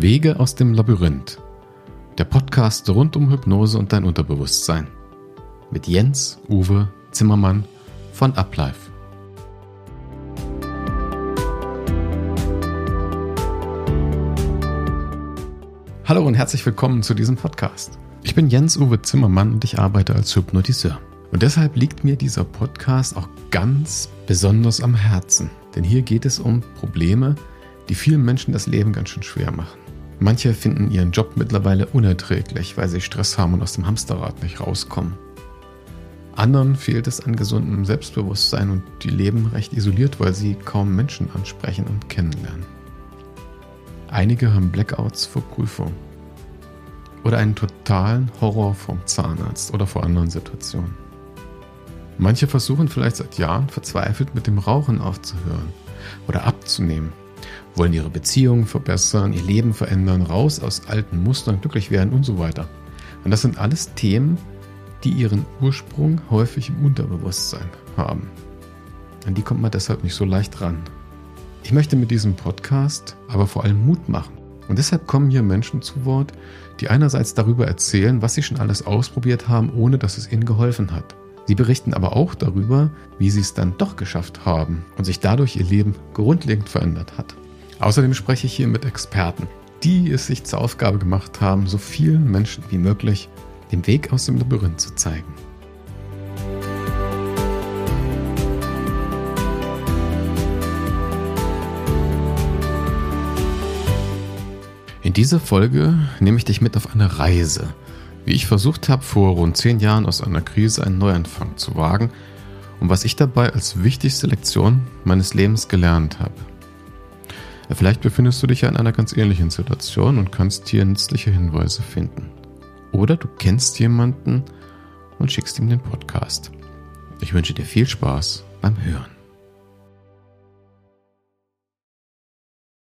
Wege aus dem Labyrinth. Der Podcast rund um Hypnose und dein Unterbewusstsein. Mit Jens Uwe Zimmermann von Uplife. Hallo und herzlich willkommen zu diesem Podcast. Ich bin Jens Uwe Zimmermann und ich arbeite als Hypnotiseur. Und deshalb liegt mir dieser Podcast auch ganz besonders am Herzen. Denn hier geht es um Probleme, die vielen Menschen das Leben ganz schön schwer machen. Manche finden ihren Job mittlerweile unerträglich, weil sie Stress haben und aus dem Hamsterrad nicht rauskommen. Anderen fehlt es an gesundem Selbstbewusstsein und die leben recht isoliert, weil sie kaum Menschen ansprechen und kennenlernen. Einige haben Blackouts vor Prüfung oder einen totalen Horror vom Zahnarzt oder vor anderen Situationen. Manche versuchen vielleicht seit Jahren verzweifelt mit dem Rauchen aufzuhören oder abzunehmen wollen ihre Beziehungen verbessern, ihr Leben verändern, raus aus alten Mustern, glücklich werden und so weiter. Und das sind alles Themen, die ihren Ursprung häufig im Unterbewusstsein haben. An die kommt man deshalb nicht so leicht ran. Ich möchte mit diesem Podcast aber vor allem Mut machen. Und deshalb kommen hier Menschen zu Wort, die einerseits darüber erzählen, was sie schon alles ausprobiert haben, ohne dass es ihnen geholfen hat. Sie berichten aber auch darüber, wie sie es dann doch geschafft haben und sich dadurch ihr Leben grundlegend verändert hat. Außerdem spreche ich hier mit Experten, die es sich zur Aufgabe gemacht haben, so vielen Menschen wie möglich den Weg aus dem Labyrinth zu zeigen. In dieser Folge nehme ich dich mit auf eine Reise, wie ich versucht habe, vor rund zehn Jahren aus einer Krise einen Neuanfang zu wagen und was ich dabei als wichtigste Lektion meines Lebens gelernt habe. Vielleicht befindest du dich ja in einer ganz ähnlichen Situation und kannst hier nützliche Hinweise finden. Oder du kennst jemanden und schickst ihm den Podcast. Ich wünsche dir viel Spaß beim Hören.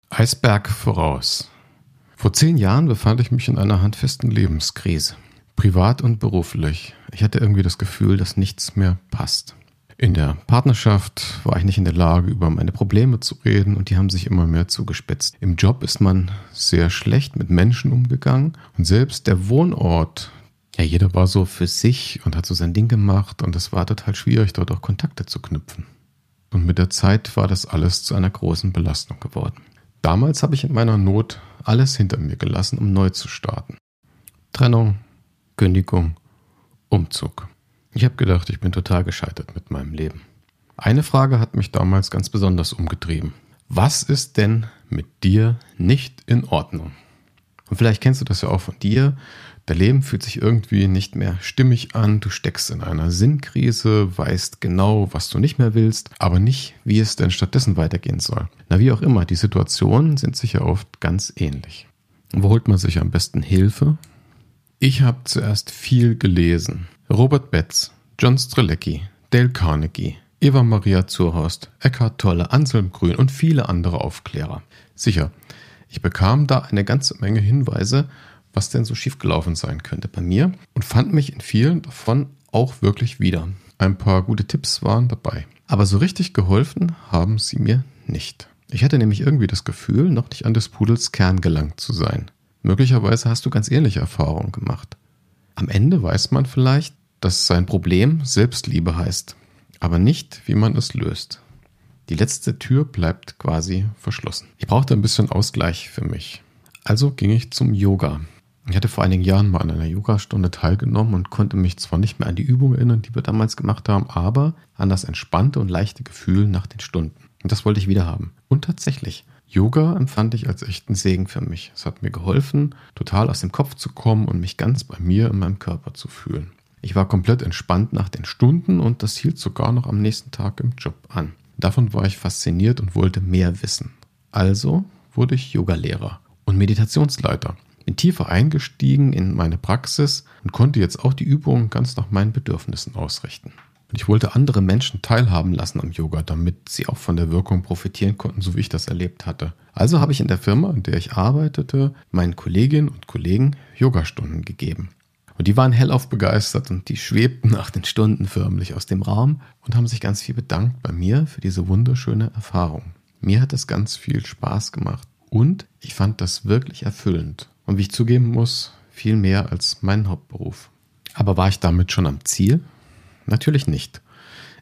Eisberg voraus. Vor zehn Jahren befand ich mich in einer handfesten Lebenskrise. Privat und beruflich. Ich hatte irgendwie das Gefühl, dass nichts mehr passt. In der Partnerschaft war ich nicht in der Lage, über meine Probleme zu reden und die haben sich immer mehr zugespitzt. Im Job ist man sehr schlecht mit Menschen umgegangen und selbst der Wohnort, ja, jeder war so für sich und hat so sein Ding gemacht und es war total schwierig, dort auch Kontakte zu knüpfen. Und mit der Zeit war das alles zu einer großen Belastung geworden. Damals habe ich in meiner Not alles hinter mir gelassen, um neu zu starten. Trennung, Kündigung, Umzug. Ich habe gedacht, ich bin total gescheitert mit meinem Leben. Eine Frage hat mich damals ganz besonders umgetrieben. Was ist denn mit dir nicht in Ordnung? Und vielleicht kennst du das ja auch von dir. Dein Leben fühlt sich irgendwie nicht mehr stimmig an. Du steckst in einer Sinnkrise, weißt genau, was du nicht mehr willst, aber nicht, wie es denn stattdessen weitergehen soll. Na, wie auch immer, die Situationen sind sicher oft ganz ähnlich. Wo holt man sich am besten Hilfe? Ich habe zuerst viel gelesen. Robert Betz, John Strelecki, Dale Carnegie, Eva Maria Zurhorst, Eckhard Tolle, Anselm Grün und viele andere Aufklärer. Sicher, ich bekam da eine ganze Menge Hinweise, was denn so schiefgelaufen sein könnte bei mir und fand mich in vielen davon auch wirklich wieder. Ein paar gute Tipps waren dabei. Aber so richtig geholfen haben sie mir nicht. Ich hatte nämlich irgendwie das Gefühl, noch nicht an des Pudels Kern gelangt zu sein. Möglicherweise hast du ganz ähnliche Erfahrungen gemacht. Am Ende weiß man vielleicht, dass sein Problem Selbstliebe heißt, aber nicht, wie man es löst. Die letzte Tür bleibt quasi verschlossen. Ich brauchte ein bisschen Ausgleich für mich. Also ging ich zum Yoga. Ich hatte vor einigen Jahren mal an einer Yogastunde teilgenommen und konnte mich zwar nicht mehr an die Übungen erinnern, die wir damals gemacht haben, aber an das entspannte und leichte Gefühl nach den Stunden. Und das wollte ich wieder haben. Und tatsächlich, Yoga empfand ich als echten Segen für mich. Es hat mir geholfen, total aus dem Kopf zu kommen und mich ganz bei mir in meinem Körper zu fühlen. Ich war komplett entspannt nach den Stunden und das hielt sogar noch am nächsten Tag im Job an. Davon war ich fasziniert und wollte mehr wissen. Also wurde ich Yogalehrer und Meditationsleiter. Bin tiefer eingestiegen in meine Praxis und konnte jetzt auch die Übungen ganz nach meinen Bedürfnissen ausrichten. Und ich wollte andere Menschen teilhaben lassen am Yoga, damit sie auch von der Wirkung profitieren konnten, so wie ich das erlebt hatte. Also habe ich in der Firma, in der ich arbeitete, meinen Kolleginnen und Kollegen Yogastunden gegeben. Und die waren hellauf begeistert und die schwebten nach den Stunden förmlich aus dem Raum und haben sich ganz viel bedankt bei mir für diese wunderschöne Erfahrung. Mir hat es ganz viel Spaß gemacht Und ich fand das wirklich erfüllend. Und wie ich zugeben muss, viel mehr als mein Hauptberuf. Aber war ich damit schon am Ziel? Natürlich nicht.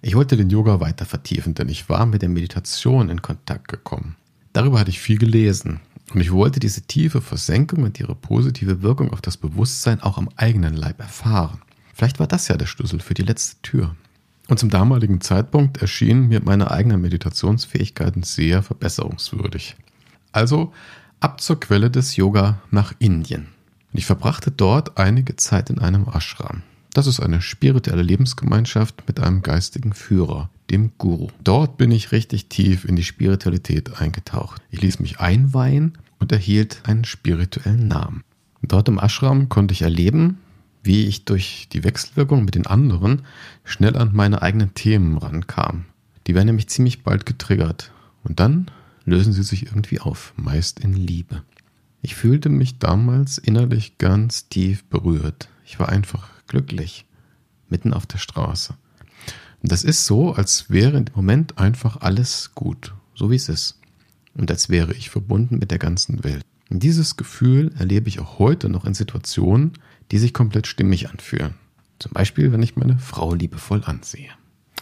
Ich wollte den Yoga weiter vertiefen, denn ich war mit der Meditation in Kontakt gekommen. Darüber hatte ich viel gelesen und ich wollte diese tiefe Versenkung und ihre positive Wirkung auf das Bewusstsein auch am eigenen Leib erfahren. Vielleicht war das ja der Schlüssel für die letzte Tür. Und zum damaligen Zeitpunkt erschienen mir meine eigenen Meditationsfähigkeiten sehr verbesserungswürdig. Also ab zur Quelle des Yoga nach Indien. Ich verbrachte dort einige Zeit in einem Ashram. Das ist eine spirituelle Lebensgemeinschaft mit einem geistigen Führer, dem Guru. Dort bin ich richtig tief in die Spiritualität eingetaucht. Ich ließ mich einweihen und erhielt einen spirituellen Namen. Dort im Ashram konnte ich erleben, wie ich durch die Wechselwirkung mit den anderen schnell an meine eigenen Themen rankam. Die werden nämlich ziemlich bald getriggert. Und dann lösen sie sich irgendwie auf, meist in Liebe. Ich fühlte mich damals innerlich ganz tief berührt. Ich war einfach glücklich, mitten auf der Straße. Und das ist so, als wäre im Moment einfach alles gut, so wie es ist. Und als wäre ich verbunden mit der ganzen Welt. Und dieses Gefühl erlebe ich auch heute noch in Situationen, die sich komplett stimmig anfühlen. Zum Beispiel, wenn ich meine Frau liebevoll ansehe.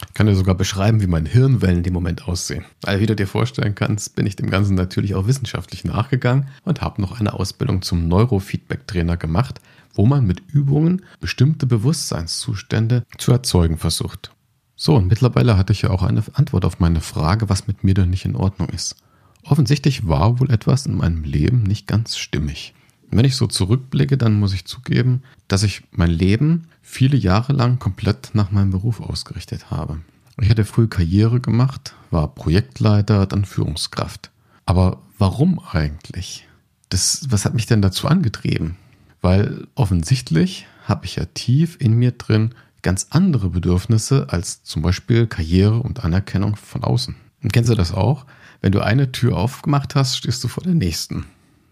Ich kann dir sogar beschreiben, wie meine Hirnwellen dem Moment aussehen. Weil, wie du dir vorstellen kannst, bin ich dem Ganzen natürlich auch wissenschaftlich nachgegangen und habe noch eine Ausbildung zum Neurofeedback-Trainer gemacht, wo man mit Übungen bestimmte Bewusstseinszustände zu erzeugen versucht. So, und mittlerweile hatte ich ja auch eine Antwort auf meine Frage, was mit mir denn nicht in Ordnung ist. Offensichtlich war wohl etwas in meinem Leben nicht ganz stimmig. Wenn ich so zurückblicke, dann muss ich zugeben, dass ich mein Leben viele Jahre lang komplett nach meinem Beruf ausgerichtet habe. Ich hatte früh Karriere gemacht, war Projektleiter, dann Führungskraft. Aber warum eigentlich? Das, was hat mich denn dazu angetrieben? Weil offensichtlich habe ich ja tief in mir drin ganz andere Bedürfnisse als zum Beispiel Karriere und Anerkennung von außen. Und kennst du das auch? Wenn du eine Tür aufgemacht hast, stehst du vor der nächsten.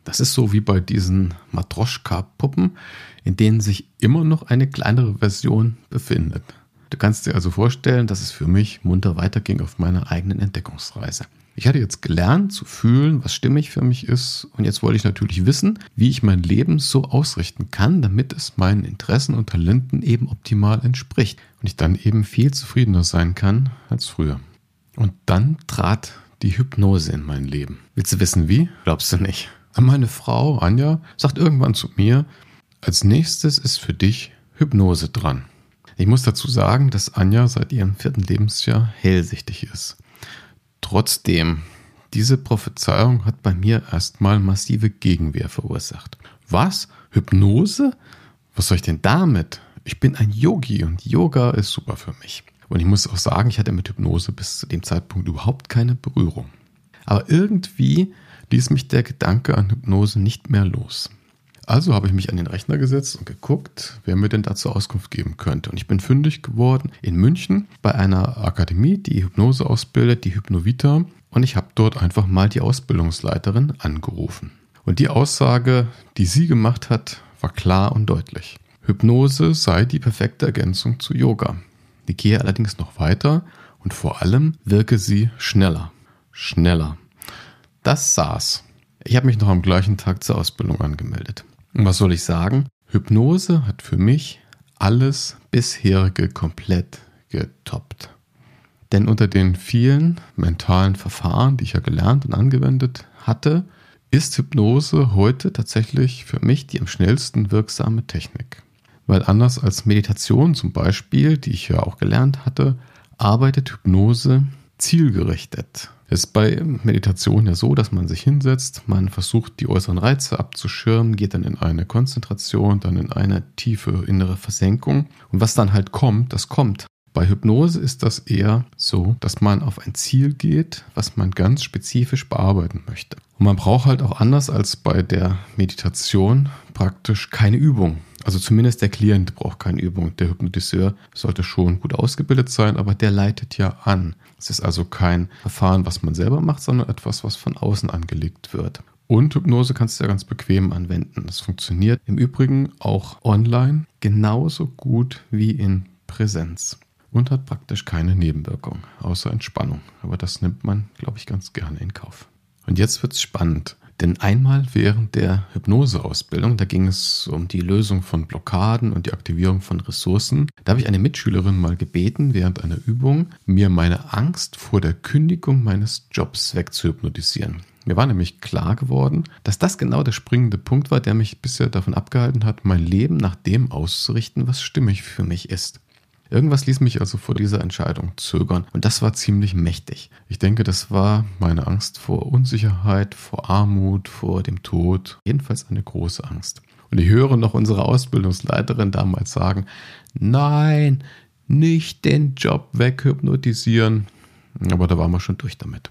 Das ist so wie bei diesen Matroschka-Puppen, in denen sich immer noch eine kleinere Version befindet. Du kannst dir also vorstellen, dass es für mich munter weiterging auf meiner eigenen Entdeckungsreise. Ich hatte jetzt gelernt zu fühlen, was stimmig für mich ist und jetzt wollte ich natürlich wissen, wie ich mein Leben so ausrichten kann, damit es meinen Interessen und Talenten eben optimal entspricht und ich dann eben viel zufriedener sein kann als früher. Und dann trat die Hypnose in mein Leben. Willst du wissen wie? Glaubst du nicht? Meine Frau, Anja, sagt irgendwann zu mir, als nächstes ist für dich Hypnose dran. Ich muss dazu sagen, dass Anja seit ihrem vierten Lebensjahr hellsichtig ist. Trotzdem, diese Prophezeiung hat bei mir erstmal massive Gegenwehr verursacht. Was? Hypnose? Was soll ich denn damit? Ich bin ein Yogi und Yoga ist super für mich. Und ich muss auch sagen, ich hatte mit Hypnose bis zu dem Zeitpunkt überhaupt keine Berührung. Aber irgendwie ließ mich der Gedanke an Hypnose nicht mehr los. Also habe ich mich an den Rechner gesetzt und geguckt, wer mir denn dazu Auskunft geben könnte. Und ich bin fündig geworden in München bei einer Akademie, die Hypnose ausbildet, die Hypnovita. Und ich habe dort einfach mal die Ausbildungsleiterin angerufen. Und die Aussage, die sie gemacht hat, war klar und deutlich. Hypnose sei die perfekte Ergänzung zu Yoga. Die gehe allerdings noch weiter und vor allem wirke sie schneller. Schneller. Das saß. Ich habe mich noch am gleichen Tag zur Ausbildung angemeldet. Und was soll ich sagen? Hypnose hat für mich alles bisherige komplett getoppt. Denn unter den vielen mentalen Verfahren, die ich ja gelernt und angewendet hatte, ist Hypnose heute tatsächlich für mich die am schnellsten wirksame Technik. Weil anders als Meditation zum Beispiel, die ich ja auch gelernt hatte, arbeitet Hypnose zielgerichtet. Es ist bei Meditation ja so, dass man sich hinsetzt, man versucht die äußeren Reize abzuschirmen, geht dann in eine Konzentration, dann in eine tiefe innere Versenkung. Und was dann halt kommt, das kommt. Bei Hypnose ist das eher so, dass man auf ein Ziel geht, was man ganz spezifisch bearbeiten möchte. Und man braucht halt auch anders als bei der Meditation praktisch keine Übung. Also zumindest der Klient braucht keine Übung. Der Hypnotiseur sollte schon gut ausgebildet sein, aber der leitet ja an. Es ist also kein Verfahren, was man selber macht, sondern etwas, was von außen angelegt wird. Und Hypnose kannst du ja ganz bequem anwenden. Es funktioniert im Übrigen auch online genauso gut wie in Präsenz und hat praktisch keine Nebenwirkung, außer Entspannung. Aber das nimmt man, glaube ich, ganz gerne in Kauf. Und jetzt wird's spannend, Denn einmal während der Hypnoseausbildung, da ging es um die Lösung von Blockaden und die Aktivierung von Ressourcen, da habe ich eine Mitschülerin mal gebeten, während einer Übung mir meine Angst vor der Kündigung meines Jobs wegzuhypnotisieren. Mir war nämlich klar geworden, dass das genau der springende Punkt war, der mich bisher davon abgehalten hat, mein Leben nach dem auszurichten, was stimmig für mich ist. Irgendwas ließ mich also vor dieser Entscheidung zögern und das war ziemlich mächtig. Ich denke, das war meine Angst vor Unsicherheit, vor Armut, vor dem Tod, jedenfalls eine große Angst. Und ich höre noch unsere Ausbildungsleiterin damals sagen, nein, nicht den Job weghypnotisieren. Aber da waren wir schon durch damit.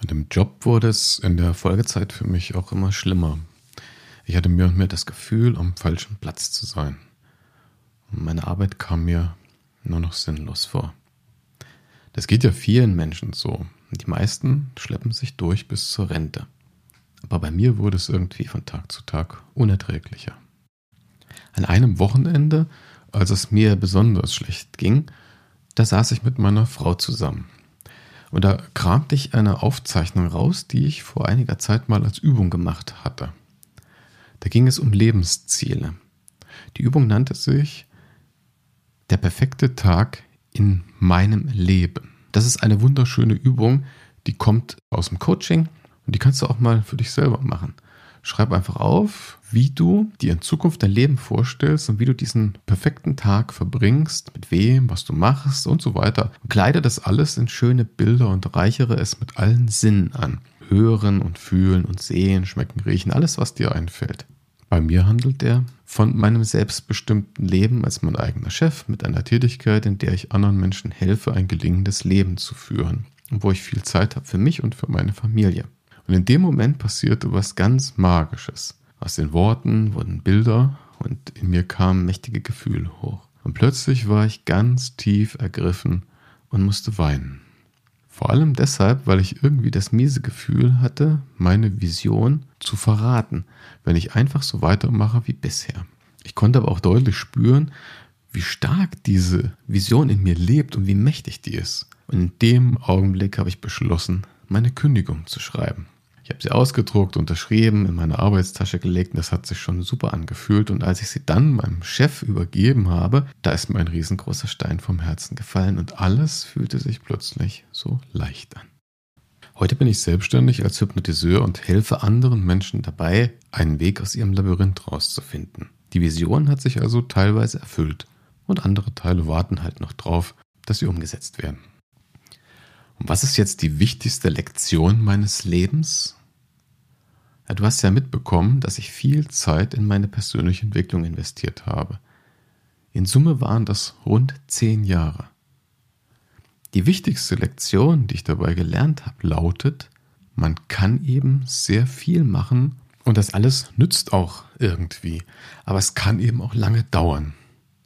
An dem Job wurde es in der Folgezeit für mich auch immer schlimmer. Ich hatte mehr und mehr das Gefühl, am falschen Platz zu sein. Meine Arbeit kam mir nur noch sinnlos vor. Das geht ja vielen Menschen so. Die meisten schleppen sich durch bis zur Rente. Aber bei mir wurde es irgendwie von Tag zu Tag unerträglicher. An einem Wochenende, als es mir besonders schlecht ging, da saß ich mit meiner Frau zusammen. Und da kramte ich eine Aufzeichnung raus, die ich vor einiger Zeit mal als Übung gemacht hatte. Da ging es um Lebensziele. Die Übung nannte sich der perfekte Tag in meinem Leben. Das ist eine wunderschöne Übung, die kommt aus dem Coaching und die kannst du auch mal für dich selber machen. Schreib einfach auf, wie du dir in Zukunft dein Leben vorstellst und wie du diesen perfekten Tag verbringst, mit wem, was du machst und so weiter. Kleide das alles in schöne Bilder und reichere es mit allen Sinnen an. Hören und fühlen und sehen, schmecken, riechen, alles, was dir einfällt. Bei mir handelt er von meinem selbstbestimmten Leben als mein eigener Chef mit einer Tätigkeit, in der ich anderen Menschen helfe, ein gelingendes Leben zu führen und wo ich viel Zeit habe für mich und für meine Familie. Und in dem Moment passierte was ganz Magisches. Aus den Worten wurden Bilder und in mir kamen mächtige Gefühle hoch. Und plötzlich war ich ganz tief ergriffen und musste weinen. Vor allem deshalb, weil ich irgendwie das miese Gefühl hatte, meine Vision zu verraten, wenn ich einfach so weitermache wie bisher. Ich konnte aber auch deutlich spüren, wie stark diese Vision in mir lebt und wie mächtig die ist. Und in dem Augenblick habe ich beschlossen, meine Kündigung zu schreiben. Ich habe sie ausgedruckt, unterschrieben, in meine Arbeitstasche gelegt und das hat sich schon super angefühlt. Und als ich sie dann meinem Chef übergeben habe, da ist mir ein riesengroßer Stein vom Herzen gefallen und alles fühlte sich plötzlich so leicht an. Heute bin ich selbstständig als Hypnotiseur und helfe anderen Menschen dabei, einen Weg aus ihrem Labyrinth rauszufinden. Die Vision hat sich also teilweise erfüllt und andere Teile warten halt noch drauf, dass sie umgesetzt werden. Was ist jetzt die wichtigste Lektion meines Lebens? Ja, du hast ja mitbekommen, dass ich viel Zeit in meine persönliche Entwicklung investiert habe. In Summe waren das rund zehn Jahre. Die wichtigste Lektion, die ich dabei gelernt habe, lautet, man kann eben sehr viel machen und das alles nützt auch irgendwie, aber es kann eben auch lange dauern.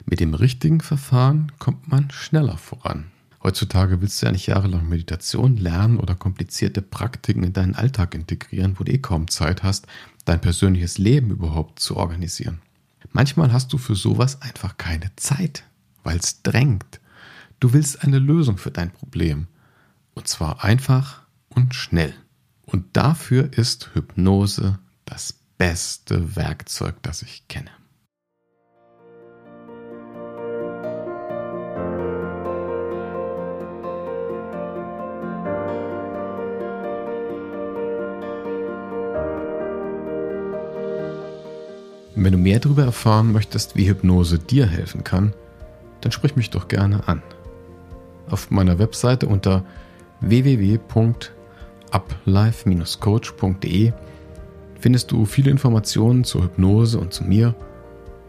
Mit dem richtigen Verfahren kommt man schneller voran. Heutzutage willst du ja nicht jahrelang Meditation lernen oder komplizierte Praktiken in deinen Alltag integrieren, wo du eh kaum Zeit hast, dein persönliches Leben überhaupt zu organisieren. Manchmal hast du für sowas einfach keine Zeit, weil es drängt. Du willst eine Lösung für dein Problem. Und zwar einfach und schnell. Und dafür ist Hypnose das beste Werkzeug, das ich kenne. Wenn du mehr darüber erfahren möchtest, wie Hypnose dir helfen kann, dann sprich mich doch gerne an. Auf meiner Webseite unter www.uplife-coach.de findest du viele Informationen zur Hypnose und zu mir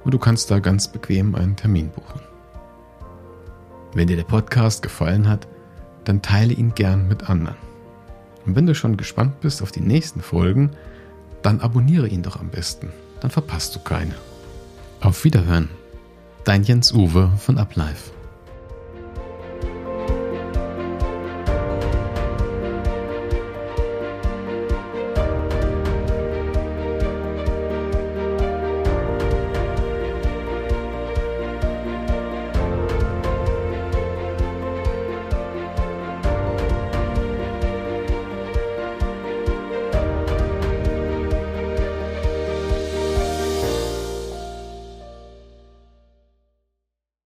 und du kannst da ganz bequem einen Termin buchen. Wenn dir der Podcast gefallen hat, dann teile ihn gern mit anderen. Und wenn du schon gespannt bist auf die nächsten Folgen, dann abonniere ihn doch am besten dann verpasst du keine. Auf Wiederhören. Dein Jens Uwe von Uplife.